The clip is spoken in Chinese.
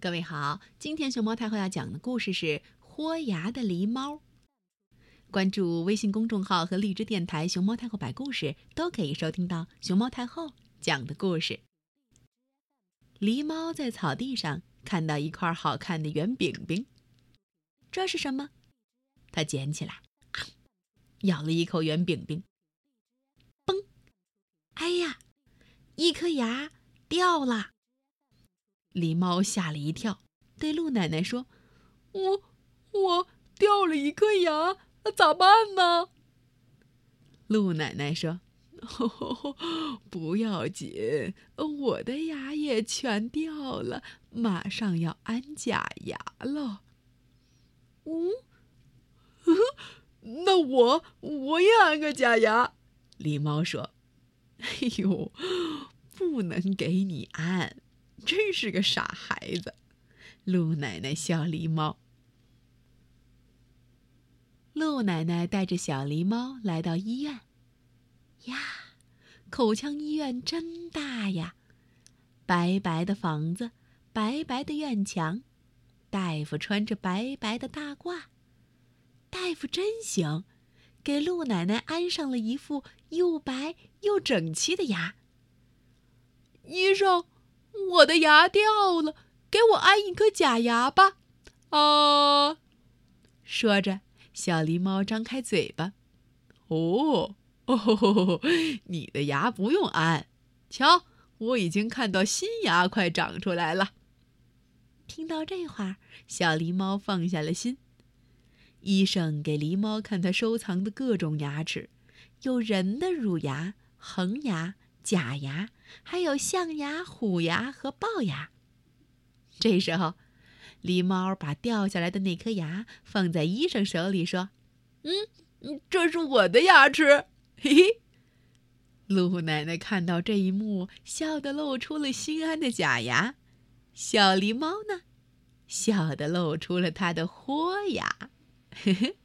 各位好，今天熊猫太后要讲的故事是《豁牙的狸猫》。关注微信公众号和荔枝电台“熊猫太后摆故事”，都可以收听到熊猫太后讲的故事。狸猫在草地上看到一块好看的圆饼饼，这是什么？它捡起来，咬了一口圆饼饼，嘣！哎呀，一颗牙掉了。狸猫吓了一跳，对鹿奶奶说：“我我掉了一颗牙，那咋办呢？”鹿奶奶说：“不要紧，我的牙也全掉了，马上要安假牙了。”“嗯，那我我也安个假牙。”狸猫说：“哎呦，不能给你安。”真是个傻孩子，鹿奶奶笑狸猫。鹿奶奶带着小狸猫来到医院。呀，口腔医院真大呀！白白的房子，白白的院墙，大夫穿着白白的大褂。大夫真行，给鹿奶奶安上了一副又白又整齐的牙。医生。我的牙掉了，给我安一颗假牙吧！啊，说着，小狸猫张开嘴巴。哦，哦，你的牙不用安，瞧，我已经看到新牙快长出来了。听到这话，小狸猫放下了心。医生给狸猫看他收藏的各种牙齿，有人的乳牙、恒牙。假牙，还有象牙、虎牙和龅牙。这时候，狸猫把掉下来的那颗牙放在医生手里，说：“嗯，这是我的牙齿。”嘿嘿。鹿奶奶看到这一幕，笑得露出了心安的假牙。小狸猫呢，笑得露出了它的豁牙。嘿嘿。